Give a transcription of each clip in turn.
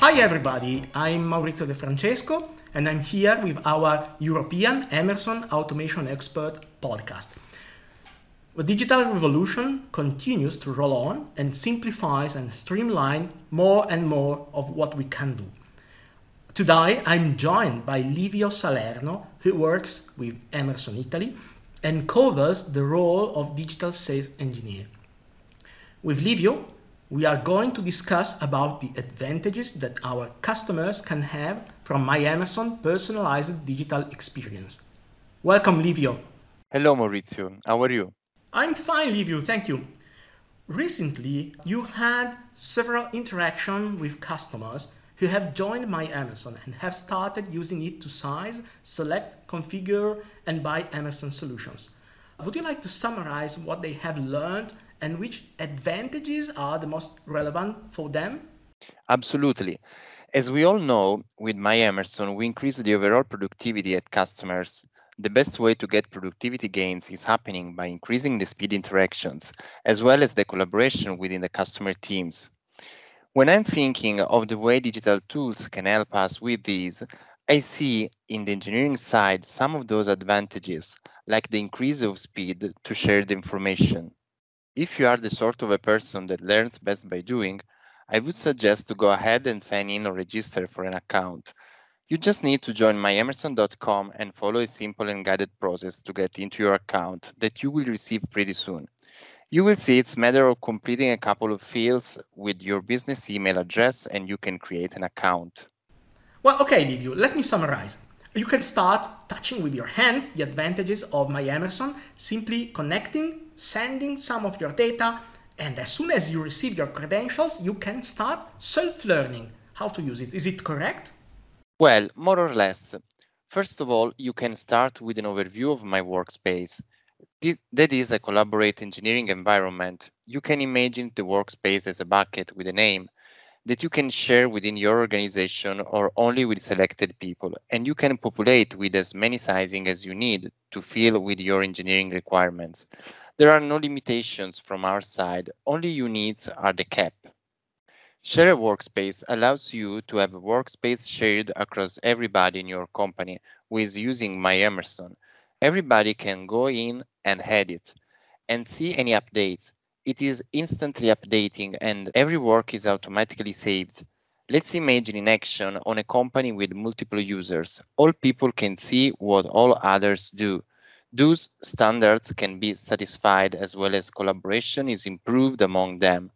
Hi everybody, I'm Maurizio De Francesco and I'm here with our European Emerson Automation Expert podcast. The digital revolution continues to roll on and simplifies and streamline more and more of what we can do. Today I'm joined by Livio Salerno, who works with Emerson Italy and covers the role of digital sales engineer. With Livio, we are going to discuss about the advantages that our customers can have from My Emerson personalized digital experience. Welcome, Livio. Hello, Maurizio. How are you? I'm fine, Livio. Thank you. Recently, you had several interactions with customers who have joined My Emerson and have started using it to size, select, configure, and buy Emerson solutions. Would you like to summarize what they have learned and which advantages are the most relevant for them? Absolutely. As we all know, with My Emerson, we increase the overall productivity at customers. The best way to get productivity gains is happening by increasing the speed interactions, as well as the collaboration within the customer teams. When I'm thinking of the way digital tools can help us with these, I see in the engineering side some of those advantages, like the increase of speed to share the information. If you are the sort of a person that learns best by doing, I would suggest to go ahead and sign in or register for an account. You just need to join myemerson.com and follow a simple and guided process to get into your account that you will receive pretty soon. You will see it's a matter of completing a couple of fields with your business email address and you can create an account. Well, okay, Livio, let me summarize. You can start touching with your hands the advantages of My Emerson, simply connecting sending some of your data, and as soon as you receive your credentials, you can start self learning how to use it. Is it correct? Well, more or less. First of all, you can start with an overview of my workspace. That is a collaborate engineering environment. You can imagine the workspace as a bucket with a name that you can share within your organization or only with selected people, and you can populate with as many sizing as you need to fill with your engineering requirements. There are no limitations from our side, only your needs are the cap. Share a workspace allows you to have a workspace shared across everybody in your company with using My Emerson. Everybody can go in and edit and see any updates. It is instantly updating and every work is automatically saved. Let's imagine in action on a company with multiple users. All people can see what all others do. Those standards can be satisfied as well as collaboration is improved among them,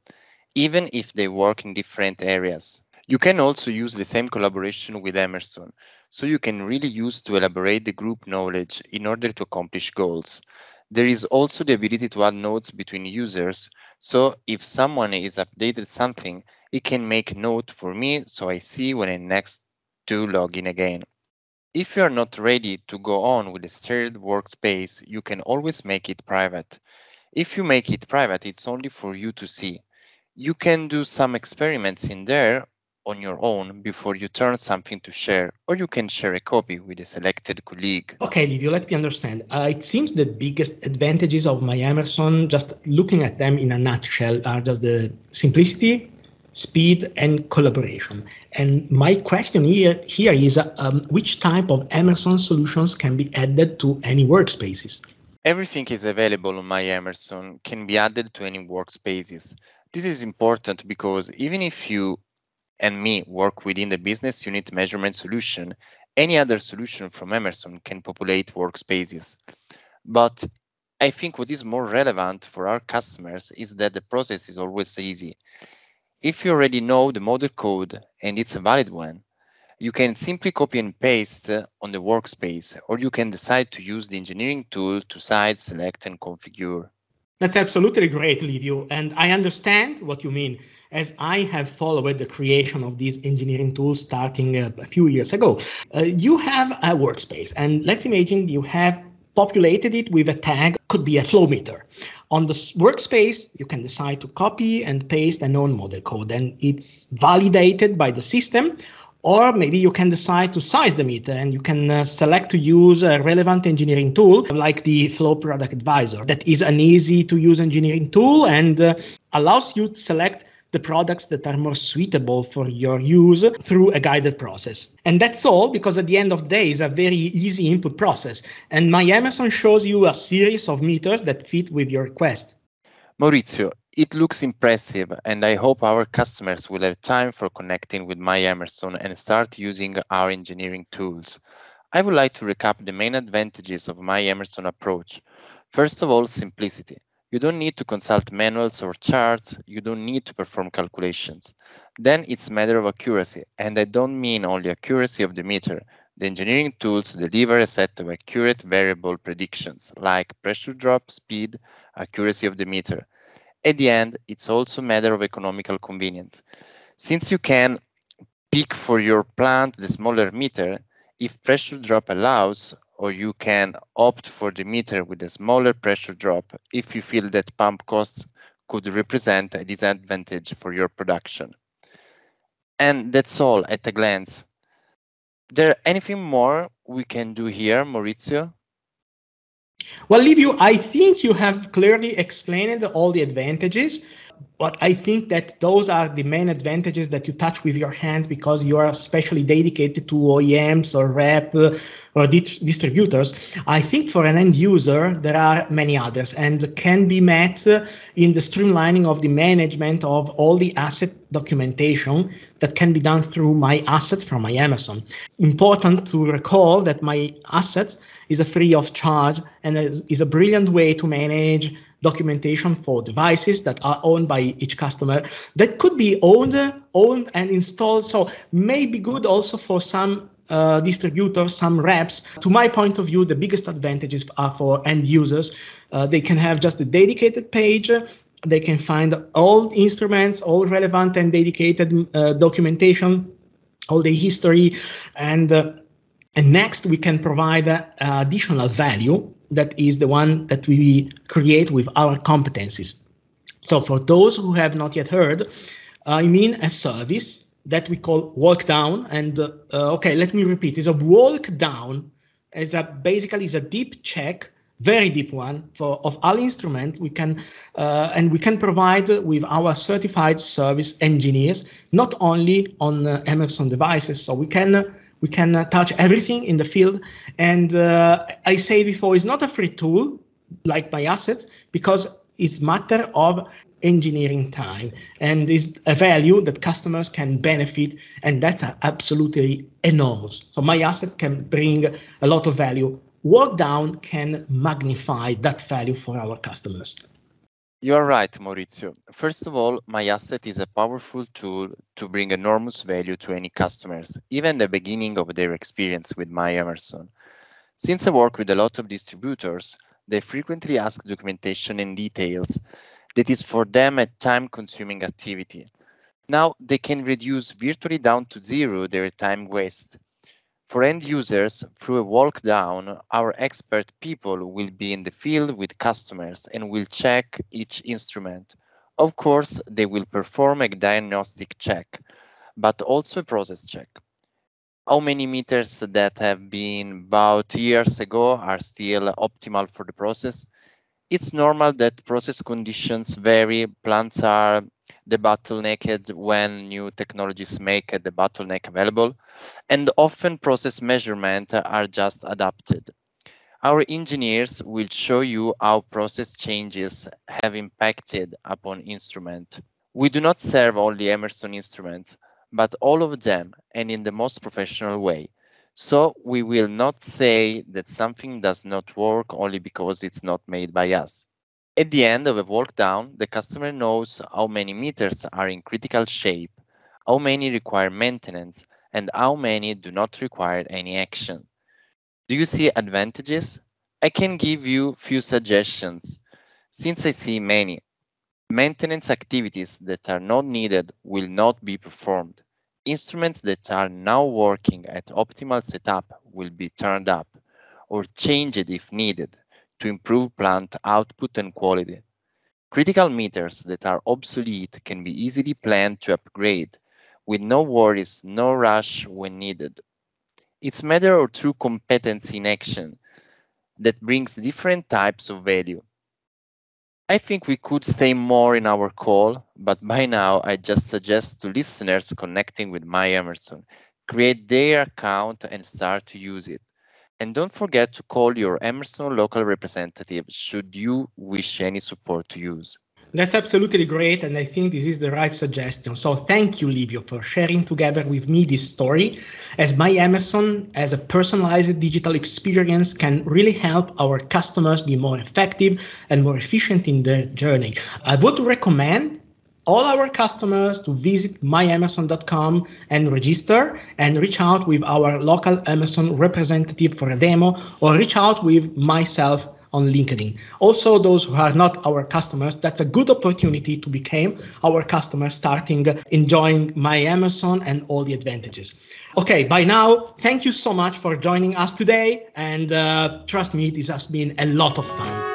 even if they work in different areas. You can also use the same collaboration with Emerson, so you can really use to elaborate the group knowledge in order to accomplish goals. There is also the ability to add notes between users, so if someone is updated something, it can make note for me so I see when I next do log in again. If you are not ready to go on with a shared workspace, you can always make it private. If you make it private, it's only for you to see. You can do some experiments in there on your own before you turn something to share, or you can share a copy with a selected colleague. Okay, Livio, let me understand. Uh, it seems the biggest advantages of my Emerson, just looking at them in a nutshell, are just the simplicity, speed and collaboration. And my question here, here is um, which type of Emerson solutions can be added to any workspaces? Everything is available on my Emerson, can be added to any workspaces. This is important because even if you and me work within the business unit measurement solution, any other solution from Emerson can populate workspaces. But I think what is more relevant for our customers is that the process is always easy. If you already know the model code and it's a valid one, you can simply copy and paste on the workspace, or you can decide to use the engineering tool to size, select, and configure. That's absolutely great, Livio. And I understand what you mean, as I have followed the creation of these engineering tools starting a, a few years ago. Uh, you have a workspace, and let's imagine you have populated it with a tag, could be a flow meter. On the workspace, you can decide to copy and paste a known model code, and it's validated by the system. Or maybe you can decide to size the meter and you can uh, select to use a relevant engineering tool like the Flow Product Advisor. That is an easy to use engineering tool and uh, allows you to select the products that are more suitable for your use through a guided process. And that's all because at the end of the day, it's a very easy input process. And my Emerson shows you a series of meters that fit with your request. Maurizio, it looks impressive, and I hope our customers will have time for connecting with My Emerson and start using our engineering tools. I would like to recap the main advantages of My Emerson approach. First of all, simplicity. You don't need to consult manuals or charts. You don't need to perform calculations. Then it's a matter of accuracy, and I don't mean only accuracy of the meter. The engineering tools deliver a set of accurate variable predictions like pressure drop, speed, accuracy of the meter. At the end, it's also a matter of economical convenience. Since you can pick for your plant the smaller meter, if pressure drop allows, or you can opt for the meter with a smaller pressure drop if you feel that pump costs could represent a disadvantage for your production. And that's all at a glance. There anything more we can do here, Maurizio? Well, Livio, I think you have clearly explained all the advantages. But I think that those are the main advantages that you touch with your hands because you are especially dedicated to OEMs or rep uh, or distributors. I think for an end user, there are many others and can be met uh, in the streamlining of the management of all the asset documentation that can be done through my assets from my Emerson. Important to recall that my assets is a free of charge and is a brilliant way to manage documentation for devices that are owned by each customer that could be owned, owned and installed. So may be good also for some uh, distributors, some reps. To my point of view, the biggest advantages are for end users. Uh, they can have just a dedicated page. They can find all instruments, all relevant and dedicated uh, documentation, all the history, and uh, and next we can provide uh, additional value that is the one that we create with our competencies. So for those who have not yet heard, I mean a service that we call walk down. And uh, okay, let me repeat: it's a walk down. Is a basically is a deep check, very deep one for of all instruments. We can uh, and we can provide with our certified service engineers not only on uh, Emerson devices, so we can we can uh, touch everything in the field. And uh, I say before, it's not a free tool like my assets because it's matter of engineering time. And is a value that customers can benefit and that's absolutely enormous. So my asset can bring a lot of value. Walk down can magnify that value for our customers you're right, Maurizio. First of all, my asset is a powerful tool to bring enormous value to any customers, even the beginning of their experience with my Emerson. Since I work with a lot of distributors, they frequently ask documentation and details that is for them a time-consuming activity. Now they can reduce virtually down to zero their time waste. For end users, through a walk down, our expert people will be in the field with customers and will check each instrument. Of course, they will perform a diagnostic check, but also a process check. How many meters that have been bought years ago are still optimal for the process? It's normal that process conditions vary. Plants are the bottlenecked when new technologies make the bottleneck available, and often process measurement are just adapted. Our engineers will show you how process changes have impacted upon instrument. We do not serve only Emerson instruments, but all of them and in the most professional way. So we will not say that something does not work only because it's not made by us. At the end of a walk down, the customer knows how many meters are in critical shape, how many require maintenance, and how many do not require any action. Do you see advantages? I can give you few suggestions. Since I see many, maintenance activities that are not needed will not be performed. Instruments that are now working at optimal setup will be turned up. or changed if needed to improve plant output and quality. Critical meters that are obsolete can be easily planned to upgrade with no worries, no rush when needed. It's matter of true competence in action that brings different types of value. I think we could stay more in our call, but by now I just suggest to listeners connecting with My Emerson, create their account and start to use it. And don't forget to call your Emerson local representative should you wish any support to use. That's absolutely great, and I think this is the right suggestion. So thank you, Livio, for sharing together with me this story. As my Emerson as a personalized digital experience, can really help our customers be more effective and more efficient in their journey. I would recommend all our customers to visit myemerson.com and register and reach out with our local Emerson representative for a demo or reach out with myself on LinkedIn. Also, those who are not our customers, that's a good opportunity to become our customers, starting enjoying my Emerson and all the advantages. Okay, by now, thank you so much for joining us today. And uh, trust me, this has been a lot of fun.